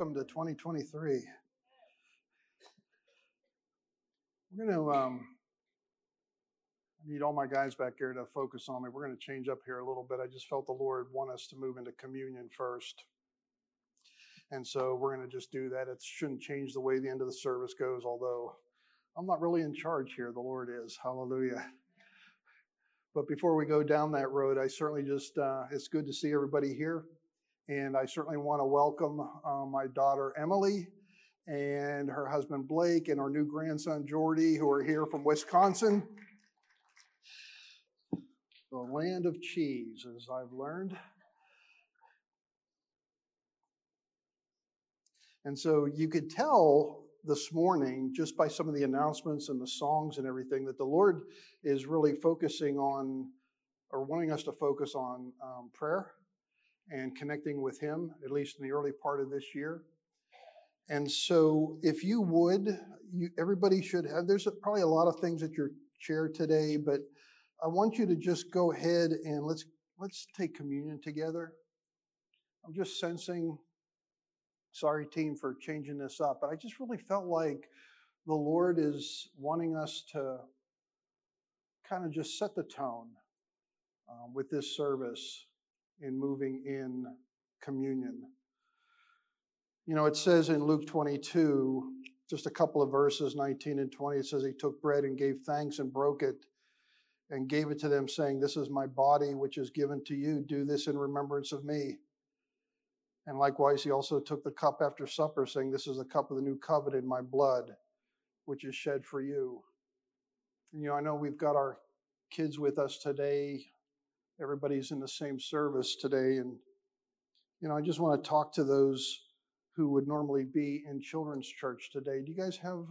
welcome to 2023. We're going to, um, need all my guys back here to focus on me. We're going to change up here a little bit. I just felt the Lord want us to move into communion first. And so we're going to just do that. It shouldn't change the way the end of the service goes, although I'm not really in charge here. The Lord is. Hallelujah. But before we go down that road, I certainly just, uh, it's good to see everybody here. And I certainly want to welcome uh, my daughter Emily and her husband Blake and our new grandson Jordy, who are here from Wisconsin. The land of cheese, as I've learned. And so you could tell this morning, just by some of the announcements and the songs and everything, that the Lord is really focusing on or wanting us to focus on um, prayer and connecting with Him, at least in the early part of this year. And so, if you would, you, everybody should have, there's probably a lot of things at your chair today, but I want you to just go ahead and let's let's take communion together. I'm just sensing, sorry team for changing this up, but I just really felt like the Lord is wanting us to kind of just set the tone um, with this service in moving in communion. You know, it says in Luke 22, just a couple of verses, 19 and 20, it says, He took bread and gave thanks and broke it and gave it to them, saying, This is my body, which is given to you. Do this in remembrance of me. And likewise, he also took the cup after supper, saying, This is the cup of the new covenant in my blood, which is shed for you. You know, I know we've got our kids with us today everybody's in the same service today. And, you know, I just want to talk to those who would normally be in children's church today. Do you guys have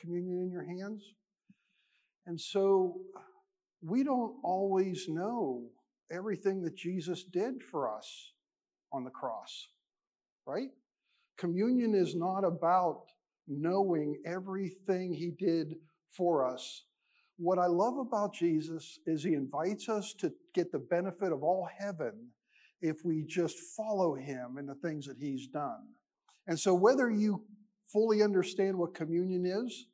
communion in your hands? And so we don't always know everything that Jesus did for us on the cross, right? Communion is not about knowing everything he did for us what I love about Jesus is he invites us to get the benefit of all heaven if we just follow him in the things that he's done. And so, whether you fully understand what communion is,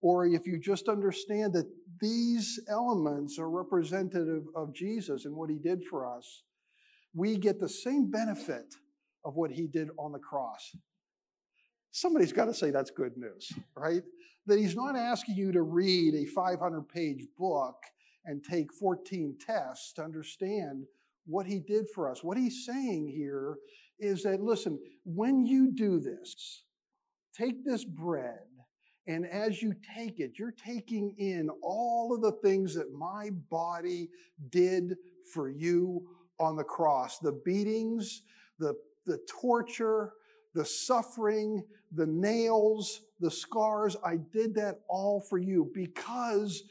or if you just understand that these elements are representative of Jesus and what he did for us, we get the same benefit of what he did on the cross. Somebody's got to say that's good news, right? that he's not asking you to read a 500 page book and take 14 tests to understand what he did for us. What he's saying here is that, listen, when you do this, take this bread, and as you take it, you're taking in all of the things that my body did for you on the cross the beatings, the, the torture, the suffering, the nails, the scars. I did that all for you because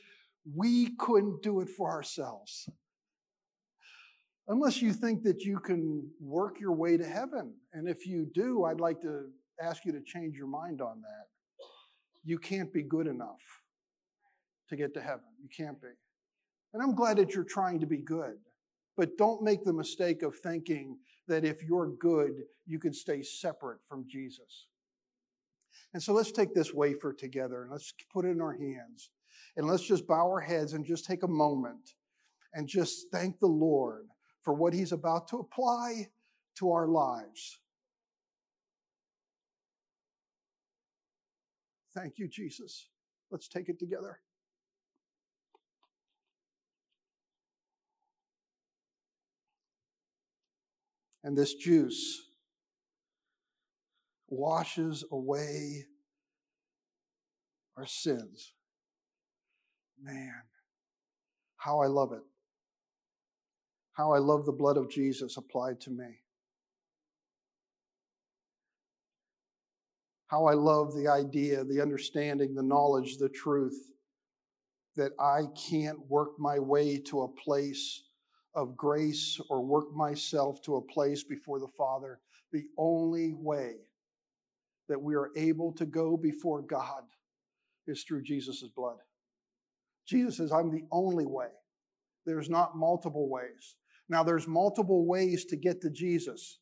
we couldn't do it for ourselves. Unless you think that you can work your way to heaven. And if you do, I'd like to ask you to change your mind on that. You can't be good enough to get to heaven. You can't be. And I'm glad that you're trying to be good. But don't make the mistake of thinking that if you're good, you can stay separate from Jesus. And so let's take this wafer together and let's put it in our hands. And let's just bow our heads and just take a moment and just thank the Lord for what He's about to apply to our lives. Thank you, Jesus. Let's take it together. And this juice washes away our sins. Man, how I love it. How I love the blood of Jesus applied to me. How I love the idea, the understanding, the knowledge, the truth that I can't work my way to a place of grace or work myself to a place before the Father. The only way that we are able to go before God is through Jesus' blood. Jesus says, I'm the only way. There's not multiple ways. Now, there's multiple ways to get to Jesus,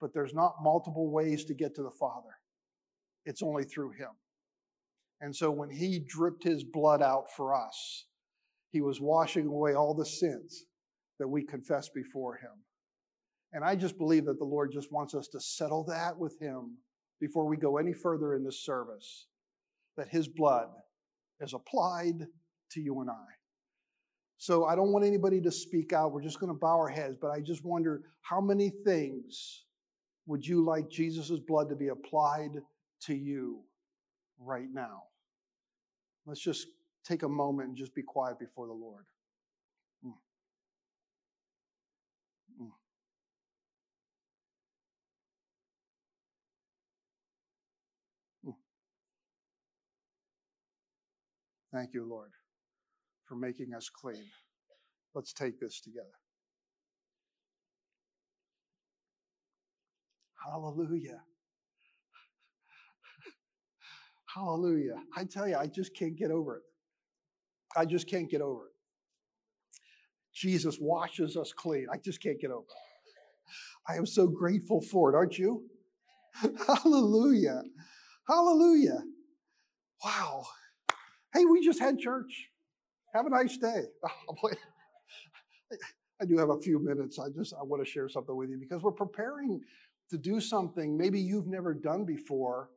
but there's not multiple ways to get to the Father. It's only through Him. And so when He dripped His blood out for us, He was washing away all the sins that we confess before Him. And I just believe that the Lord just wants us to settle that with Him before we go any further in this service, that His blood is applied to you and I. So I don't want anybody to speak out. We're just going to bow our heads, but I just wonder how many things would you like Jesus' blood to be applied to you right now? Let's just take a moment and just be quiet before the Lord. Thank you, Lord for making us clean. Let's take this together. Hallelujah. Hallelujah. I tell you, I just can't get over it. I just can't get over it. Jesus washes us clean. I just can't get over it. I am so grateful for it, aren't you? Hallelujah. Hallelujah. Wow. Hey, we just had church. Have a nice day. Oh, I do have a few minutes. I just I want to share something with you because we're preparing to do something maybe you've never done before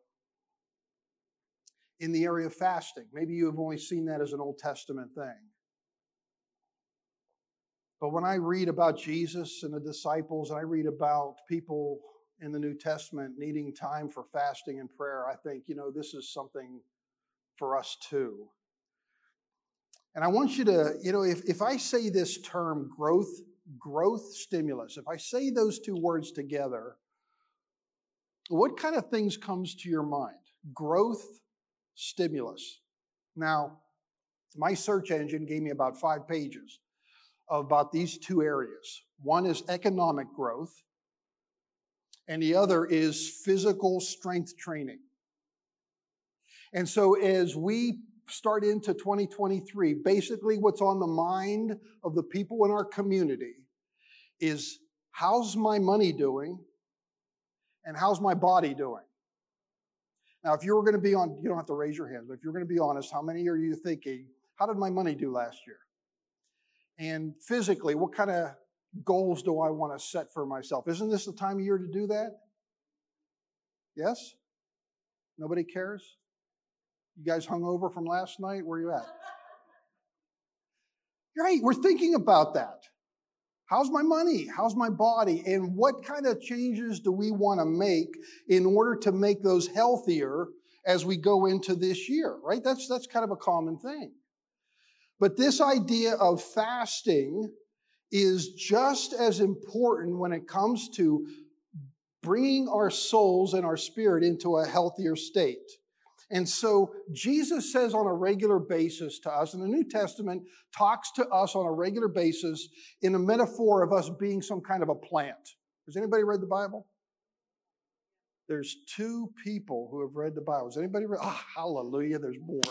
in the area of fasting. Maybe you have only seen that as an Old Testament thing. But when I read about Jesus and the disciples, and I read about people in the New Testament needing time for fasting and prayer, I think, you know, this is something for us too. And I want you to, you know, if, if I say this term growth, growth stimulus, if I say those two words together, what kind of things comes to your mind? Growth stimulus. Now, my search engine gave me about five pages about these two areas. One is economic growth, and the other is physical strength training. And so, as we start into 2023, basically what's on the mind of the people in our community is how's my money doing and how's my body doing? Now, if you were going to be on, you don't have to raise your hand, but if you're going to be honest, how many are you thinking, how did my money do last year? And physically, what kind of goals do I want to set for myself? Isn't this the time of year to do that? Yes? Nobody cares? You guys hung over from last night? Where are you at? Right, we're thinking about that. How's my money? How's my body? And what kind of changes do we want to make in order to make those healthier as we go into this year, right? That's, that's kind of a common thing. But this idea of fasting is just as important when it comes to bringing our souls and our spirit into a healthier state. And so Jesus says on a regular basis to us, and the New Testament talks to us on a regular basis in a metaphor of us being some kind of a plant. Has anybody read the Bible? There's two people who have read the Bible. Has anybody read? Oh, hallelujah, there's more.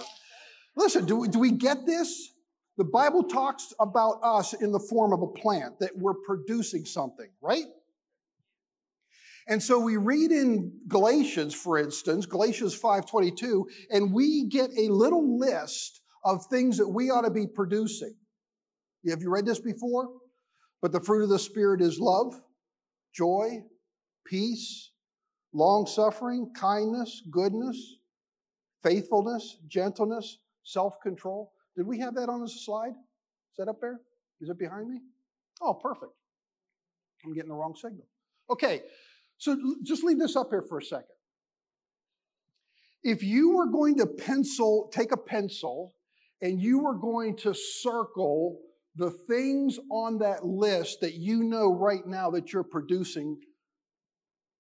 Listen, do we, do we get this? The Bible talks about us in the form of a plant, that we're producing something, right? And so we read in Galatians, for instance, Galatians 5:22, and we get a little list of things that we ought to be producing. Have you read this before? But the fruit of the Spirit is love, joy, peace, long suffering, kindness, goodness, faithfulness, gentleness, self control. Did we have that on the slide? Is that up there? Is it behind me? Oh, perfect. I'm getting the wrong signal. Okay, so just leave this up here for a second. If you were going to pencil, take a pencil, and you were going to circle the things on that list that you know right now that you're producing,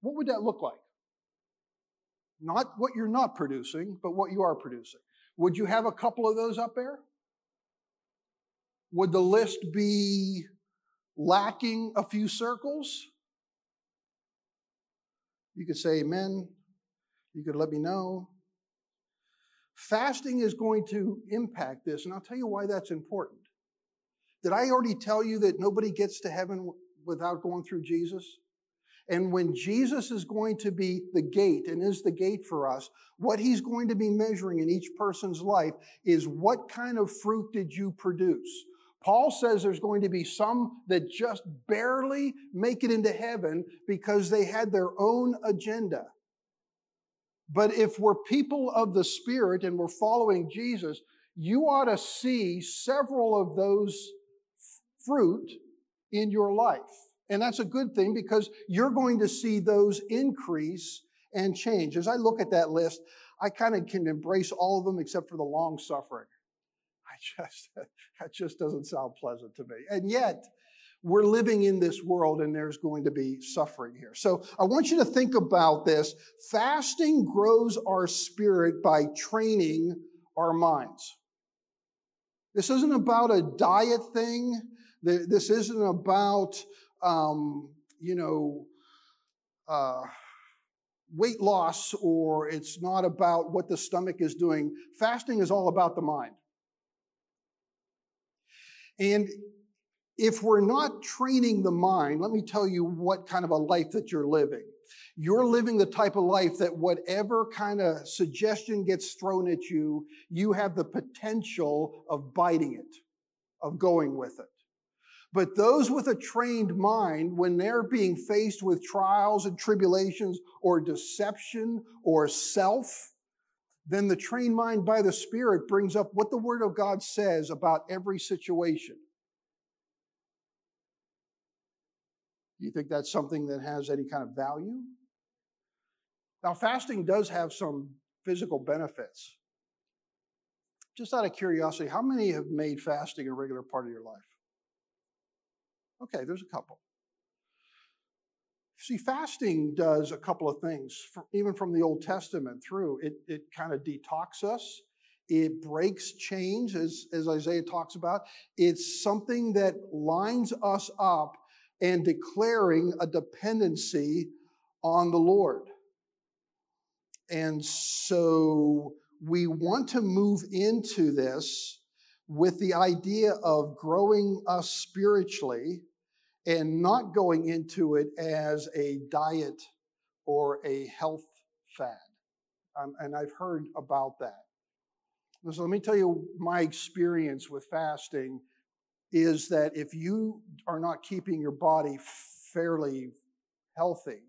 what would that look like? Not what you're not producing, but what you are producing. Would you have a couple of those up there? Would the list be lacking a few circles? You could say amen. You could let me know. Fasting is going to impact this, and I'll tell you why that's important. Did I already tell you that nobody gets to heaven without going through Jesus? And when Jesus is going to be the gate and is the gate for us, what he's going to be measuring in each person's life is what kind of fruit did you produce? Paul says there's going to be some that just barely make it into heaven because they had their own agenda. But if we're people of the Spirit and we're following Jesus, you ought to see several of those fruit in your life. And that's a good thing because you're going to see those increase and change. As I look at that list, I kind of can embrace all of them except for the long suffering. Just, that just doesn't sound pleasant to me. And yet, we're living in this world and there's going to be suffering here. So I want you to think about this. Fasting grows our spirit by training our minds. This isn't about a diet thing. This isn't about um, you know, uh, weight loss or it's not about what the stomach is doing. Fasting is all about the mind. And if we're not training the mind, let me tell you what kind of a life that you're living. You're living the type of life that whatever kind of suggestion gets thrown at you, you have the potential of biting it, of going with it. But those with a trained mind, when they're being faced with trials and tribulations or deception or self, then the trained mind by the Spirit brings up what the Word of God says about every situation. Do you think that's something that has any kind of value? Now, fasting does have some physical benefits. Just out of curiosity, how many have made fasting a regular part of your life? Okay, there's a couple. See, fasting does a couple of things, even from the Old Testament through. It, it kind of detox us. It breaks chains, as, as Isaiah talks about. It's something that lines us up and declaring a dependency on the Lord. And so we want to move into this with the idea of growing us spiritually and not going into it as a diet or a health fad. Um, and I've heard about that. So let me tell you my experience with fasting is that if you are not keeping your body fairly healthy,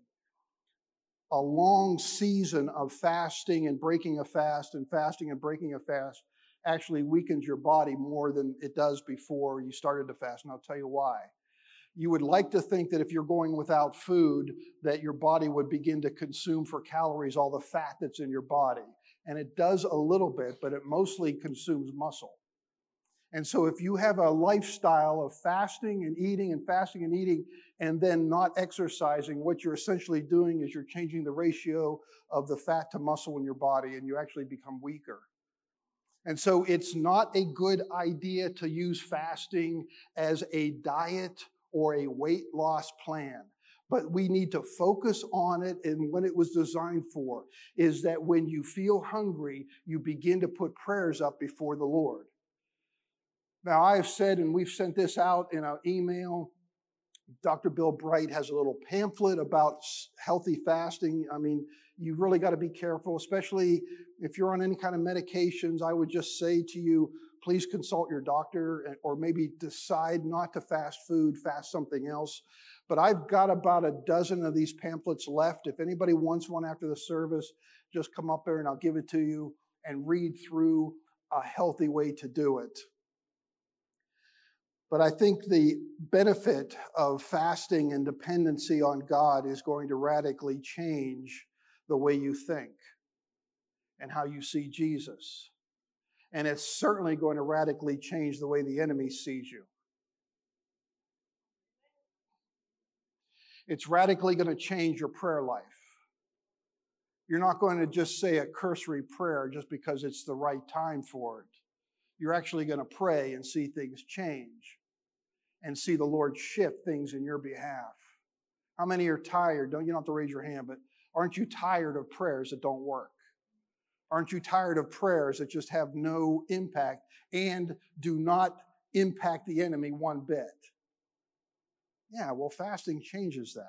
a long season of fasting and breaking a fast and fasting and breaking a fast actually weakens your body more than it does before you started to fast. And I'll tell you why you would like to think that if you're going without food, that your body would begin to consume for calories all the fat that's in your body. And it does a little bit, but it mostly consumes muscle. And so if you have a lifestyle of fasting and eating and fasting and eating and then not exercising, what you're essentially doing is you're changing the ratio of the fat to muscle in your body and you actually become weaker. And so it's not a good idea to use fasting as a diet or a weight loss plan. But we need to focus on it and what it was designed for is that when you feel hungry, you begin to put prayers up before the Lord. Now, I have said, and we've sent this out in our email. Dr. Bill Bright has a little pamphlet about healthy fasting. I mean, you really got to be careful, especially if you're on any kind of medications. I would just say to you, please consult your doctor eh, or maybe decide not to fast food, fast something else. But I've got about a dozen of these pamphlets left. If anybody wants one after the service, just come up there and I'll give it to you and read through a healthy way to do it. But I think the benefit of fasting and dependency on God is going to radically change the way you think and how you see Jesus and it's certainly going to radically change the way the enemy sees you. It's radically going to change your prayer life. You're not going to just say a cursory prayer just because it's the right time for it. You're actually going to pray and see things change and see the Lord shift things in your behalf. How many are tired? Don't you don't have to raise your hand, but aren't you tired of prayers that don't work? Aren't you tired of prayers that just have no impact and do not impact the enemy one bit? Yeah, well, fasting changes that.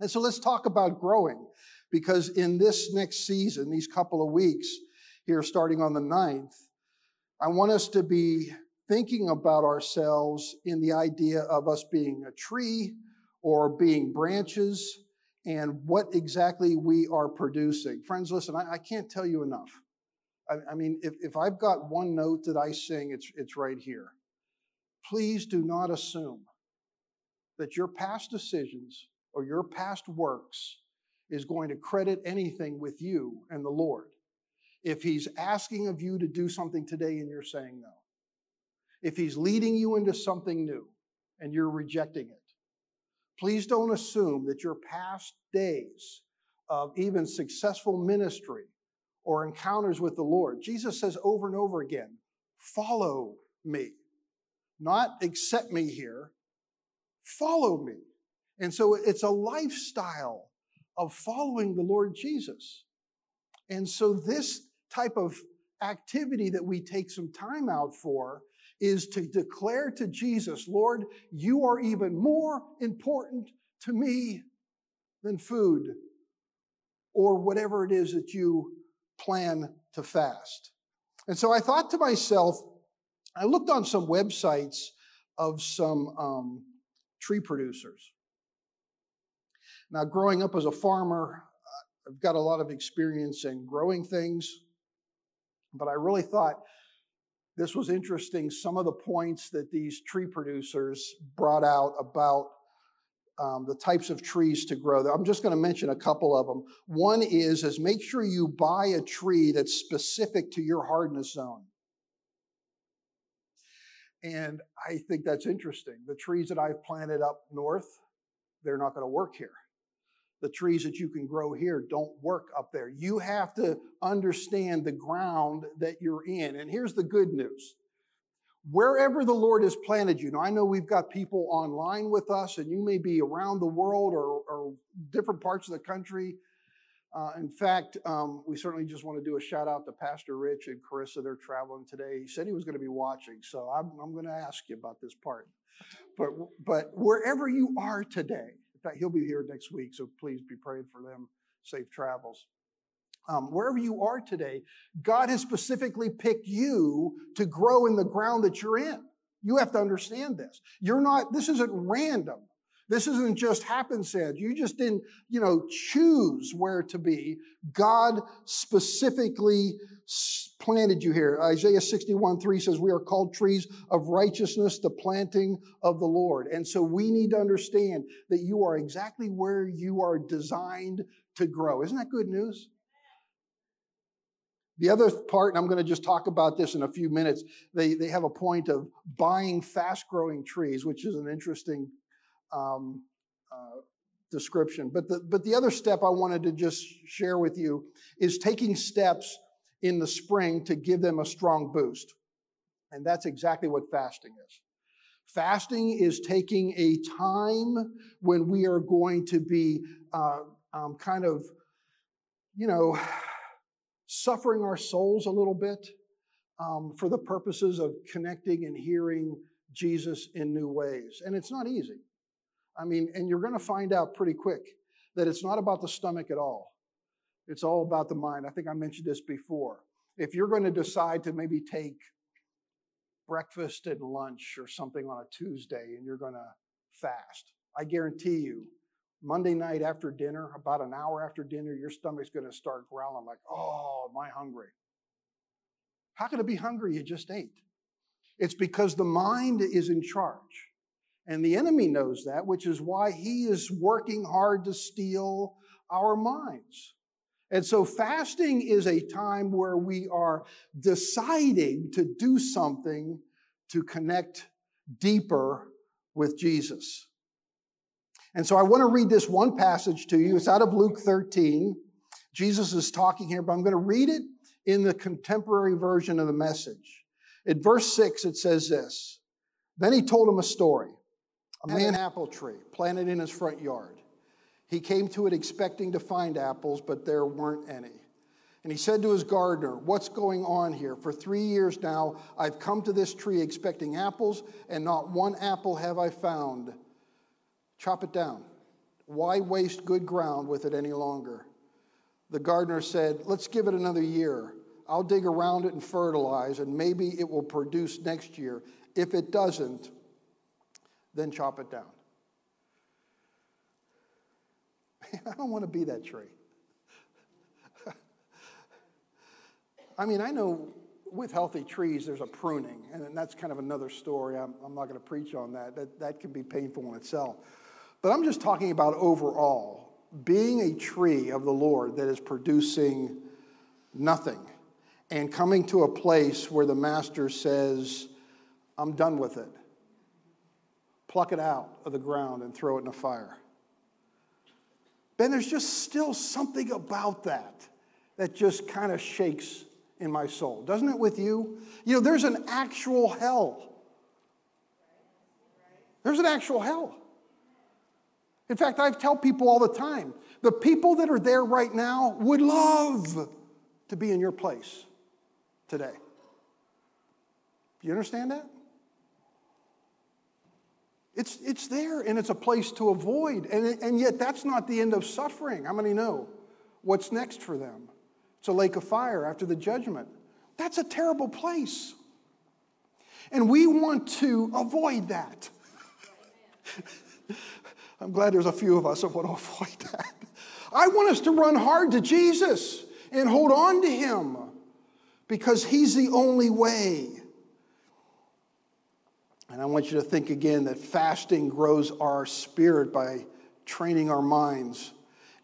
And so let's talk about growing because in this next season, these couple of weeks here starting on the 9th, I want us to be thinking about ourselves in the idea of us being a tree or being branches and what exactly we are producing. Friends, listen, I, I can't tell you enough. I, I mean, if, if I've got one note that I sing, it's, it's right here. Please do not assume that your past decisions or your past works is going to credit anything with you and the Lord. If He's asking of you to do something today and you're saying no, if He's leading you into something new and you're rejecting it, please don't assume that your past days of even successful ministry or encounters with the Lord, Jesus says over and over again, follow me. Not accept me here, follow me. And so it's a lifestyle of following the Lord Jesus. And so this type of activity that we take some time out for is to declare to Jesus, Lord, you are even more important to me than food or whatever it is that you plan to fast. And so I thought to myself, I looked on some websites of some um, tree producers. Now, growing up as a farmer, I've got a lot of experience in growing things, but I really thought this was interesting. Some of the points that these tree producers brought out about um, the types of trees to grow. I'm just going to mention a couple of them. One is is make sure you buy a tree that's specific to your hardness zone. And I think that's interesting. The trees that I've planted up north, they're not going to work here the trees that you can grow here don't work up there. You have to understand the ground that you're in. And here's the good news. Wherever the Lord has planted you, now I know we've got people online with us, and you may be around the world or, or different parts of the country. Uh, in fact, um, we certainly just want to do a shout out to Pastor Rich and Carissa. They're traveling today. He said he was going to be watching, so I'm, I'm going to ask you about this part. But, but wherever you are today, in fact, he'll be here next week, so please be praying for them. Safe travels. Um, wherever you are today, God has specifically picked you to grow in the ground that you're in. You have to understand this. You're not, this isn't random. This isn't just happenstance. You just didn't, you know, choose where to be. God specifically planted you here. Isaiah 61 3 says, We are called trees of righteousness, the planting of the Lord. And so we need to understand that you are exactly where you are designed to grow. Isn't that good news? The other part, and I'm going to just talk about this in a few minutes, they, they have a point of buying fast growing trees, which is an interesting um, uh, description. But the, but the other step I wanted to just share with you is taking steps in the spring to give them a strong boost. And that's exactly what fasting is. Fasting is taking a time when we are going to be uh, um, kind of, you know, suffering our souls a little bit um, for the purposes of connecting and hearing Jesus in new ways. And it's not easy. I mean, and you're going to find out pretty quick that it's not about the stomach at all. It's all about the mind. I think I mentioned this before. If you're going to decide to maybe take breakfast and lunch or something on a Tuesday and you're going to fast, I guarantee you, Monday night after dinner, about an hour after dinner, your stomach's going to start growling like, oh, am I hungry? How can it be hungry? You just ate. It's because the mind is in charge. And the enemy knows that, which is why he is working hard to steal our minds. And so fasting is a time where we are deciding to do something to connect deeper with Jesus. And so I want to read this one passage to you. It's out of Luke 13. Jesus is talking here, but I'm going to read it in the contemporary version of the message. In verse 6, it says this Then he told him a story a man apple tree planted in his front yard. He came to it expecting to find apples, but there weren't any. And he said to his gardener, What's going on here? For three years now, I've come to this tree expecting apples, and not one apple have I found. Chop it down. Why waste good ground with it any longer? The gardener said, Let's give it another year. I'll dig around it and fertilize, and maybe it will produce next year. If it doesn't, then chop it down. I don't want to be that tree. I mean, I know with healthy trees, there's a pruning, and that's kind of another story. I'm, I'm not going to preach on that. that. That can be painful in itself. But I'm just talking about overall being a tree of the Lord that is producing nothing and coming to a place where the master says, I'm done with it. Pluck it out of the ground and throw it in a fire. Ben, there's just still something about that that just kind of shakes in my soul. Doesn't it with you? You know, there's an actual hell. There's an actual hell. In fact, I tell people all the time the people that are there right now would love to be in your place today. Do you understand that? It's, it's there and it's a place to avoid. And, and yet, that's not the end of suffering. How many know what's next for them? It's a lake of fire after the judgment. That's a terrible place. And we want to avoid that. I'm glad there's a few of us that want to avoid that. I want us to run hard to Jesus and hold on to Him because He's the only way. And I want you to think again that fasting grows our spirit by training our minds.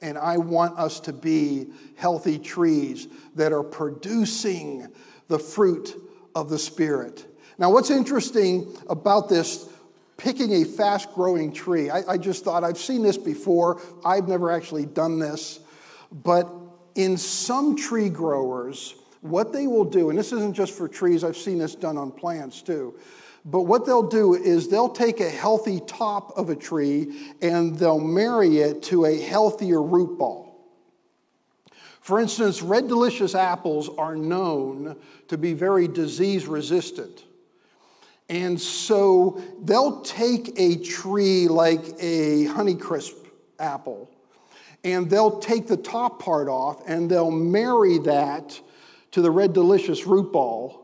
And I want us to be healthy trees that are producing the fruit of the Spirit. Now, what's interesting about this picking a fast growing tree, I, I just thought I've seen this before. I've never actually done this. But in some tree growers, what they will do, and this isn't just for trees, I've seen this done on plants too. But what they'll do is they'll take a healthy top of a tree and they'll marry it to a healthier root ball. For instance, red delicious apples are known to be very disease resistant. And so they'll take a tree like a Honeycrisp apple and they'll take the top part off and they'll marry that to the red delicious root ball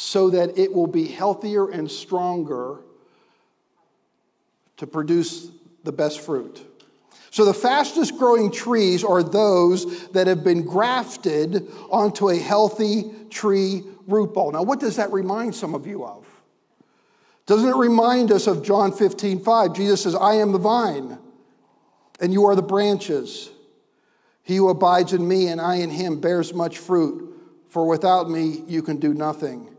so that it will be healthier and stronger to produce the best fruit. So, the fastest growing trees are those that have been grafted onto a healthy tree root ball. Now, what does that remind some of you of? Doesn't it remind us of John 15, 5? Jesus says, I am the vine, and you are the branches. He who abides in me and I in him bears much fruit, for without me you can do nothing.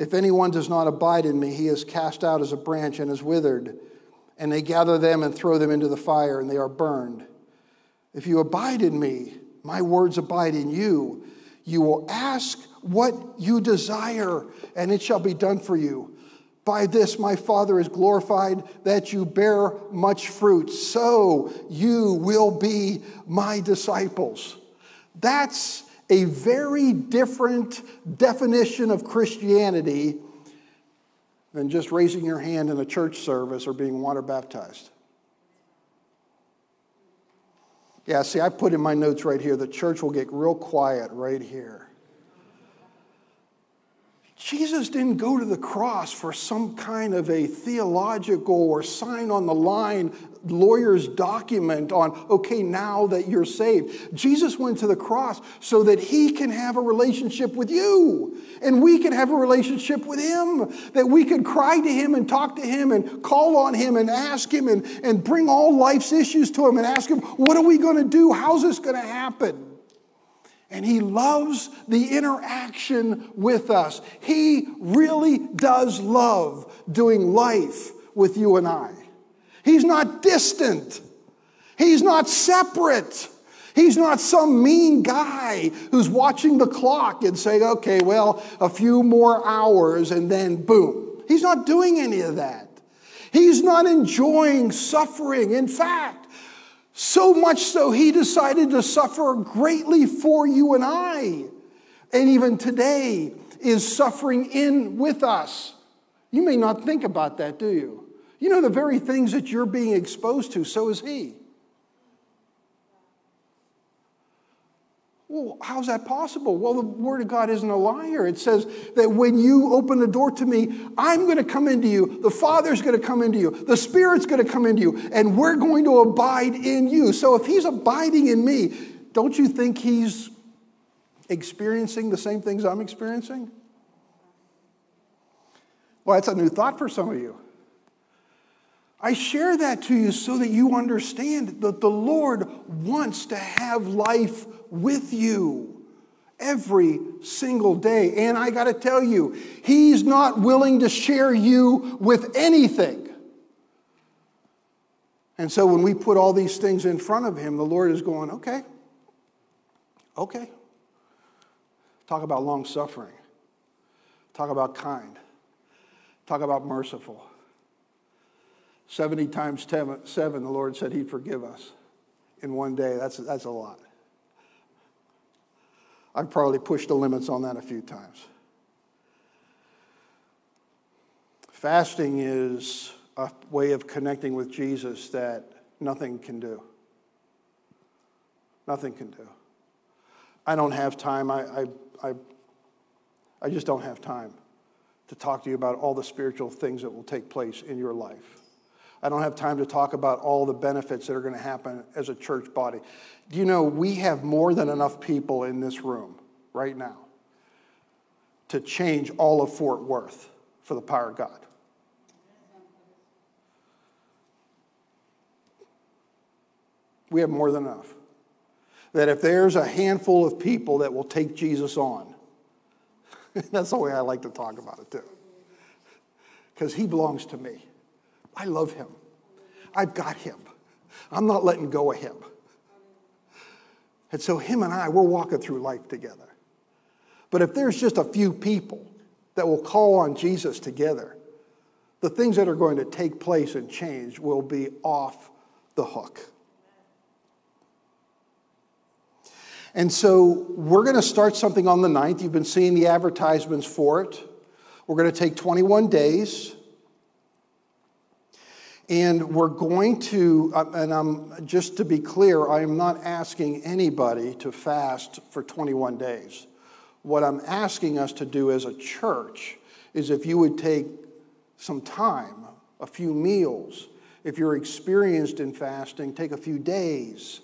If anyone does not abide in me, he is cast out as a branch and is withered and they gather them and throw them into the fire, and they are burned. If you abide in me, my words abide in you, you will ask what you desire, and it shall be done for you. By this my Father is glorified that you bear much fruit, so you will be my disciples. That's a very different definition of Christianity than just raising your hand in a church service or being water baptized. Yeah, see, I put in my notes right here the church will get real quiet right here. Jesus didn't go to the cross for some kind of a theological or sign on the line lawyer's document on, okay, now that you're saved. Jesus went to the cross so that he can have a relationship with you and we can have a relationship with him, that we can cry to him and talk to him and call on him and ask him and, and bring all life's issues to him and ask him, what are we going to do? How's this going to happen? And he loves the interaction with us. He really does love doing life with you and I. He's not distant. He's not separate. He's not some mean guy who's watching the clock and saying, okay, well, a few more hours and then boom. He's not doing any of that. He's not enjoying suffering. In fact, so much so, he decided to suffer greatly for you and I. And even today is suffering in with us. You may not think about that, do you? You know, the very things that you're being exposed to, so is he. Well, how's that possible? Well, the Word of God isn't a liar. It says that when you open the door to me, I'm going to come into you. The Father's going to come into you. The Spirit's going to come into you. And we're going to abide in you. So if He's abiding in me, don't you think He's experiencing the same things I'm experiencing? Well, that's a new thought for some of you. I share that to you so that you understand that the Lord wants to have life with you every single day. And I got to tell you, He's not willing to share you with anything. And so when we put all these things in front of Him, the Lord is going, okay, okay. Talk about long suffering, talk about kind, talk about merciful. 70 times 10, 7, the Lord said He'd forgive us in one day. That's, that's a lot. I've probably pushed the limits on that a few times. Fasting is a way of connecting with Jesus that nothing can do. Nothing can do. I don't have time. I, I, I, I just don't have time to talk to you about all the spiritual things that will take place in your life. I don't have time to talk about all the benefits that are going to happen as a church body. Do you know we have more than enough people in this room right now to change all of Fort Worth for the power of God? We have more than enough. That if there's a handful of people that will take Jesus on, that's the way I like to talk about it too. Because he belongs to me. I love him. I've got him. I'm not letting go of him. And so, him and I, we're walking through life together. But if there's just a few people that will call on Jesus together, the things that are going to take place and change will be off the hook. And so we're going to start something on the 9th. You've been seeing the advertisements for it. We're going to take 21 days. And we're going to, uh, and I'm just to be clear, I am not asking anybody to fast for 21 days. What I'm asking us to do as a church is if you would take some time, a few meals, if you're experienced in fasting, take a few days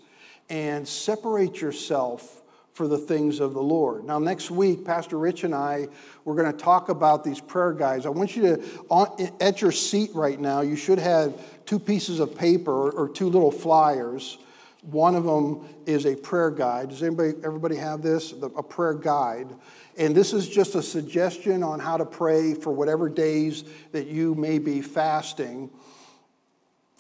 and separate yourself for the things of the Lord. Now, next week, Pastor Rich and I, we're going to talk about these prayer guides. I want you to, at your seat right now, you should have two pieces of paper or two little flyers. One of them is a prayer guide. Does anybody, everybody have this? A prayer guide. And this is just a suggestion on how to pray for whatever days that you may be fasting.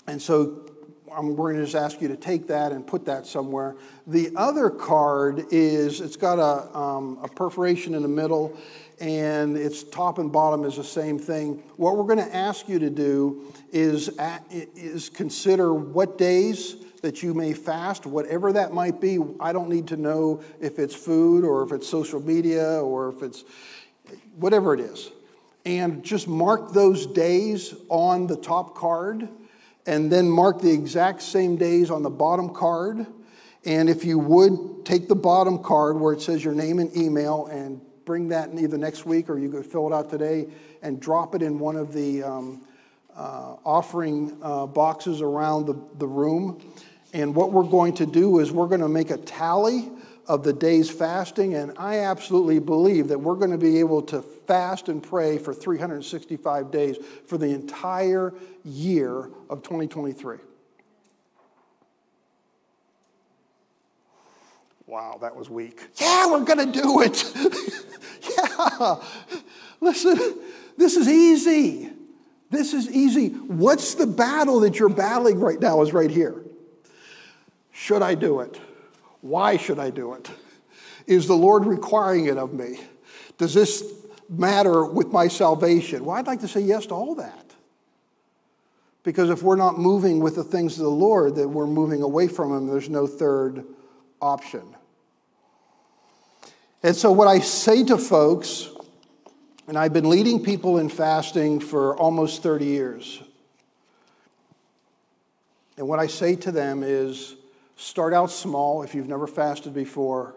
And so I'm going to just ask you to take that and put that somewhere. The other card is, it's got a, um, a perforation in the middle, and its top and bottom is the same thing. What we're going to ask you to do is, is consider what days that you may fast, whatever that might be. I don't need to know if it's food or if it's social media or if it's whatever it is. And just mark those days on the top card and then mark the exact same days on the bottom card. And if you would, take the bottom card where it says your name and email and bring that in either next week or you could fill it out today and drop it in one of the um, uh, offering uh, boxes around the, the room. And what we're going to do is we're going to make a tally of the day's fasting, and I absolutely believe that we're going to be able to fast and pray for 365 days for the entire year of 2023. Wow, that was weak. Yeah, we're going to do it. yeah. Listen, this is easy. This is easy. What's the battle that you're battling right now is right here. Should I do it? Why should I do it? Is the Lord requiring it of me? Does this matter with my salvation? Well, I'd like to say yes to all that. Because if we're not moving with the things of the Lord, that we're moving away from Him. There's no third option. And so, what I say to folks, and I've been leading people in fasting for almost 30 years, and what I say to them is, Start out small if you've never fasted before.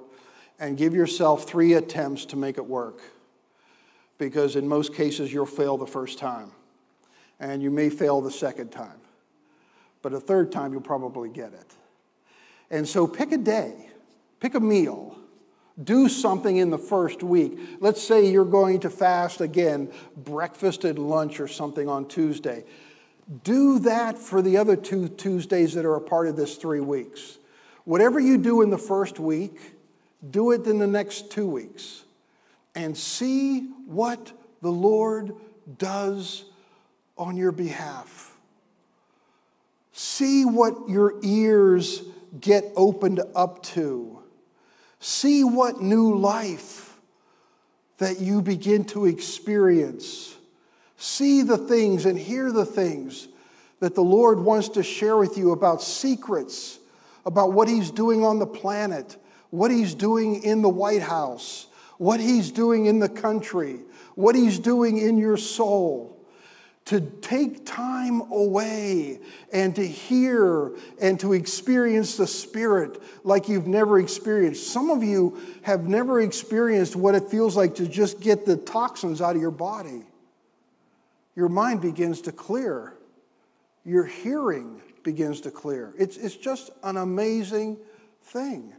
and give yourself three attempts to make it work. Because in most cases, you'll fail the first time, and you may fail the second time. But a third time, you'll probably get it. And so pick a day, pick a meal, do something in the first week. Let's say you're going to fast again, breakfast and lunch or something on Tuesday. Do that for the other two Tuesdays that are a part of this three weeks. Whatever you do in the first week, do it in the next two weeks and see what the Lord does on your behalf. See what your ears get opened up to. See what new life that you begin to experience. See the things and hear the things that the Lord wants to share with you about secrets, about what He's doing on the planet, what He's doing in the White House, what He's doing in the country, what He's doing in your soul to take time away and to hear and to experience the Spirit like you've never experienced. Some of you have never experienced what it feels like to just get the toxins out of your body. Your mind begins to clear, your hearing begins to clear. It's, it's just an amazing thing.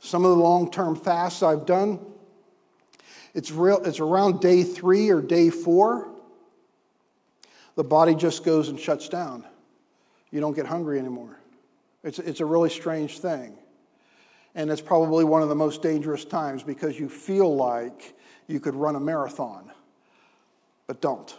Some of the long term fasts I've done it's, real, it's around day three or day four. The body just goes and shuts down. You don't get hungry anymore. It's, it's a really strange thing. And it's probably one of the most dangerous times because you feel like you could run a marathon, but don't.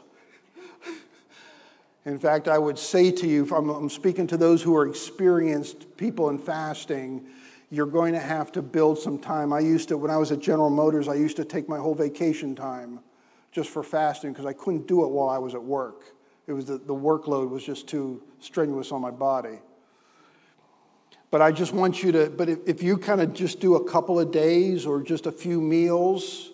In fact, I would say to you, I'm, speaking to those who are experienced people in fasting, you're going to have to build some time. I used to, when I was at General Motors, I used to take my whole vacation time just for fasting because I couldn't do it while I was at work. It was the, the workload was just too strenuous on my body. But I just want you to, but if, if you kind of just do a couple of days or just a few meals,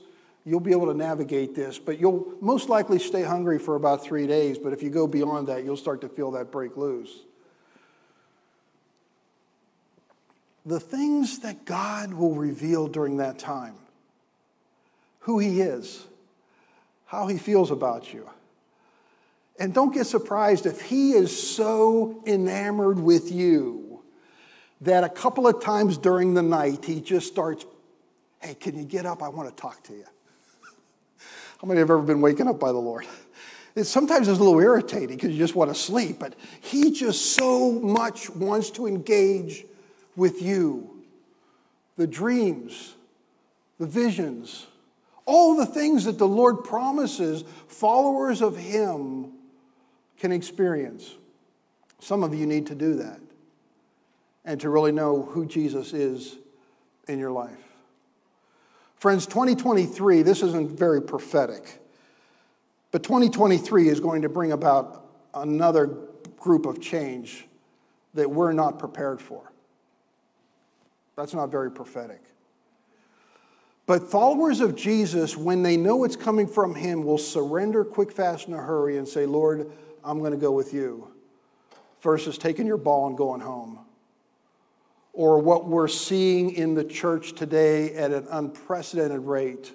you'll be able to navigate this. But you'll most likely stay hungry for about three days. But if you go beyond that, you'll start to feel that break loose. the things that God will reveal during that time who He is, how He feels about you. And don't get surprised if He is so enamored with you that a couple of times during the night He just starts, Hey, can you get up? I want to talk to you. How many have ever been waken up by the Lord? It sometimes it's a little irritating because you just want to sleep, but He just so much wants to engage with you. The dreams, the visions, all the things that the Lord promises followers of Him can experience. Some of you need to do that and to really know who Jesus is in your life. Friends, 2023, this isn't very prophetic, but 2023 is going to bring about another group of change that we're not prepared for. That's not very prophetic. But followers of Jesus, when they know it's coming from Him, will surrender quick, fast, in a hurry and say, Lord, I'm going to go with you, versus taking your ball and going home. Or what we're seeing in the church today at an unprecedented rate,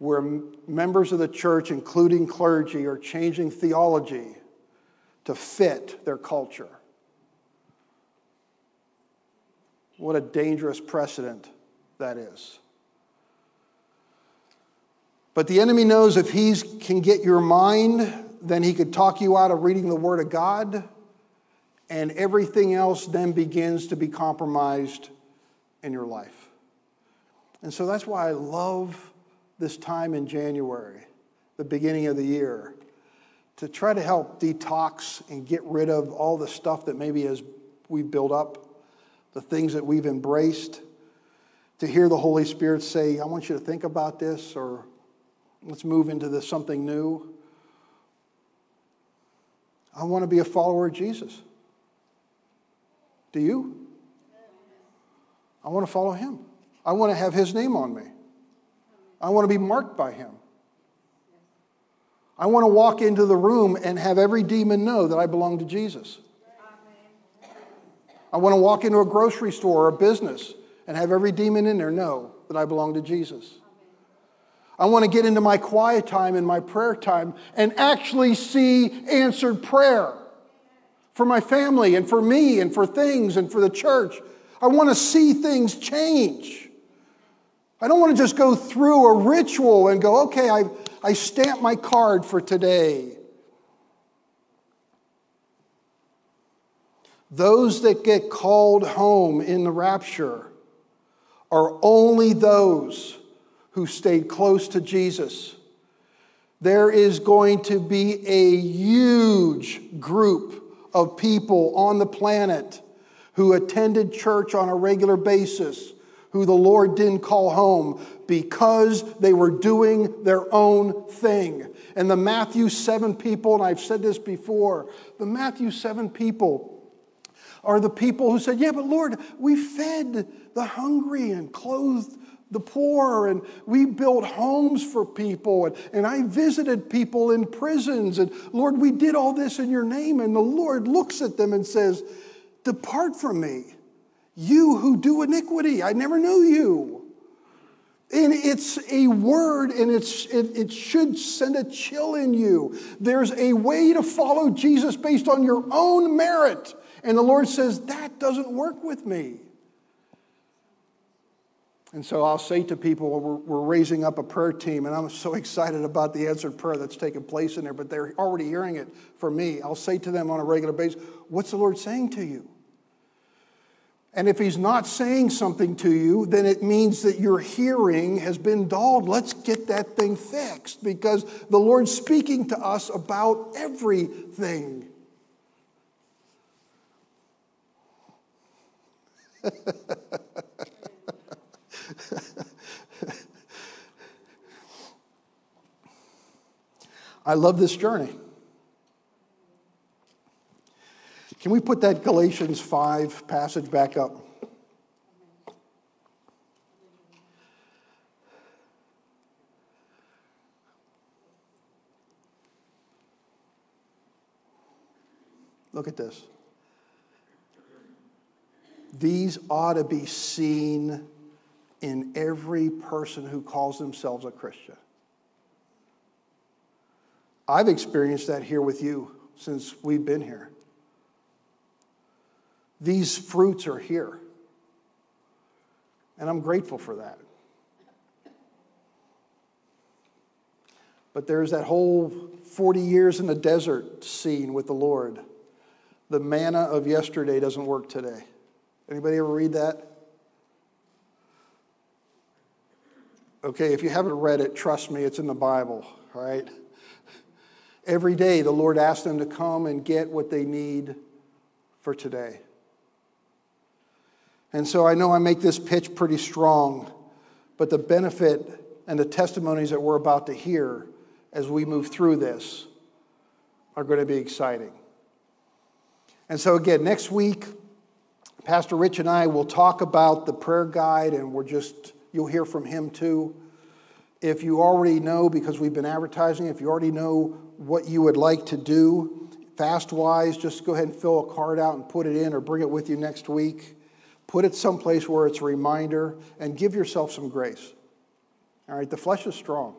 where members of the church, including clergy, are changing theology to fit their culture. What a dangerous precedent that is. But the enemy knows if he can get your mind, then he could talk you out of reading the Word of God, and everything else then begins to be compromised in your life. And so that's why I love this time in January, the beginning of the year, to try to help detox and get rid of all the stuff that maybe has we've built up the things that we've embraced, to hear the Holy Spirit say, I want you to think about this, or let's move into this something new. I want to be a follower of Jesus. Do you? I want to follow him. I want to have his name on me. I want to be marked by him. I want to walk into the room and have every demon know that I belong to Jesus. I want to walk into a grocery store or a business and have every demon in there know that I belong to Jesus. I want to get into my quiet time and my prayer time and actually see answered prayer for my family and for me and for things and for the church. I want to see things change. I don't want to just go through a ritual and go, okay, I, I stamp my card for today. Those that get called home in the rapture are only those who stayed close to Jesus. There is going to be a huge group of people on the planet who attended church on a regular basis, who the Lord didn't call home because they were doing their own thing. And the Matthew 7 people, and I've said this before, the Matthew 7 people are the people who said, Yeah, but Lord, we fed the hungry and clothed the poor, and we built homes for people, and, and I visited people in prisons, and Lord, we did all this in your name. And the Lord looks at them and says, Depart from me, you who do iniquity. I never knew you. And it's a word, and it's, it, it should send a chill in you. There's a way to follow Jesus based on your own merit. And the Lord says, That doesn't work with me. And so I'll say to people, we're, we're, raising up a prayer team, and I'm so excited about the answered prayer that's taking place in there, but they're already hearing it from me. I'll say to them on a regular basis, What's the Lord saying to you? And if He's not saying something to you, then it means that your hearing has been dulled. Let's get that thing fixed because the Lord's speaking to us about everything. I love this journey. Can we put that Galatians 5 passage back up? Look at this. These ought to be seen in every person who calls themselves a Christian. I've experienced that here with you since we've been here. These fruits are here. And I'm grateful for that. But there's that whole 40 years in the desert scene with the Lord. The manna of yesterday doesn't work today. Anybody ever read that? Okay, if you haven't read it, trust me, it's in the Bible, all right? Every day, the Lord asks them to come and get what they need for today. And so I know I make this pitch pretty strong, but the benefit and the testimonies that we're about to hear as we move through this are going to be exciting. And so, again, next week, Pastor Rich and I will talk about the prayer guide, and we're just, you'll hear from him too. If you already know, because we've been advertising, if you already know what you would like to do fast wise, just go ahead and fill a card out and put it in or bring it with you next week. Put it someplace where it's a reminder and give yourself some grace. All right, the flesh is strong.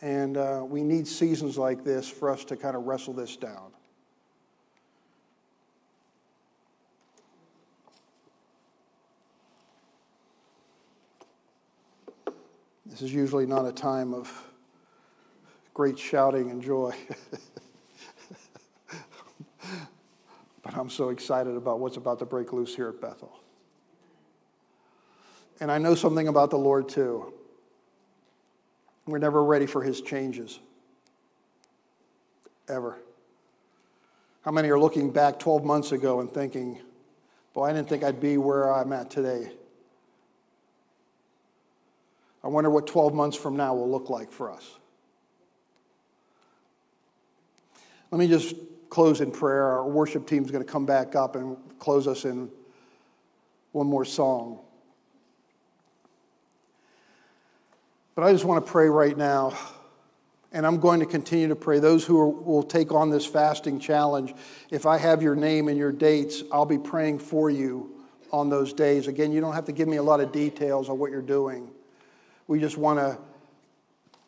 And uh, we need seasons like this for us to kind of wrestle this down. This is usually not a time of great shouting and joy. but I'm so excited about what's about to break loose here at Bethel. And I know something about the Lord too. We're never ready for his changes. Ever. How many are looking back 12 months ago and thinking, boy, I didn't think I'd be where I'm at today? I wonder what 12 months from now will look like for us. Let me just close in prayer. Our worship team is going to come back up and close us in one more song. But I just want to pray right now, and I'm going to continue to pray. Those who are, will take on this fasting challenge, if I have your name and your dates, I'll be praying for you on those days. Again, you don't have to give me a lot of details on what you're doing. We just want to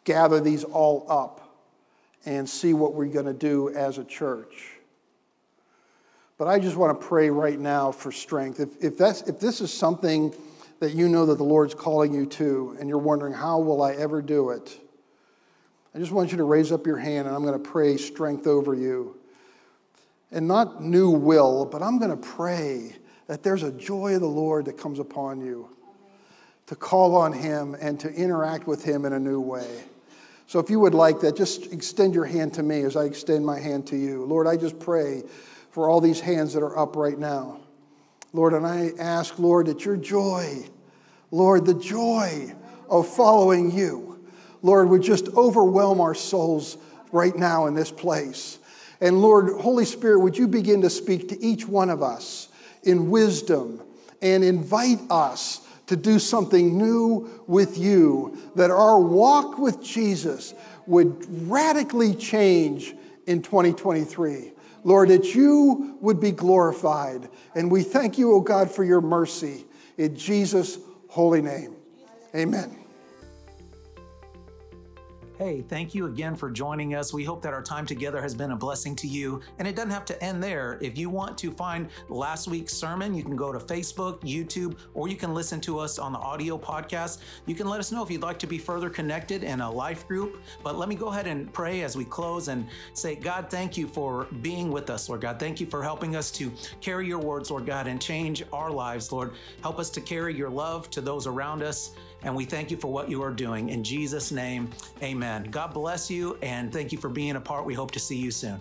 gather these all up and see what we're going to do as a church. But I just want to pray right now for strength. If, if, that's, if this is something that you know that the Lord's calling you to, and you're wondering, how will I ever do it? I just want you to raise up your hand, and I'm going to pray strength over you. And not new will, but I'm going to pray that there's a joy of the Lord that comes upon you to call on Him and to interact with Him in a new way. So if you would like that, just extend your hand to me as I extend my hand to you. Lord, I just pray for all these hands that are up right now. Lord, and I ask, Lord, that your joy, Lord, the joy of following you, Lord, would just overwhelm our souls right now in this place. And Lord, Holy Spirit, would you begin to speak to each one of us in wisdom and invite us to do something new with you, that our walk with Jesus would radically change in 2023. Lord, that you would be glorified. And we thank you, O God, for your mercy. In Jesus' holy name. Amen. Hey, thank you again for joining us. We hope that our time together has been a blessing to you. And it doesn't have to end there. If you want to find last week's sermon, you can go to Facebook, YouTube, or you can listen to us on the audio podcast. You can let us know if you'd like to be further connected in a life group. But let me go ahead and pray as we close and say, God, thank you for being with us, Lord God. Thank you for helping us to carry your words, Lord God, and change our lives, Lord. Help us to carry your love to those around us. And we thank you for what you are doing. In Jesus' name, amen. God bless you and thank you for being a part. We hope to see you soon.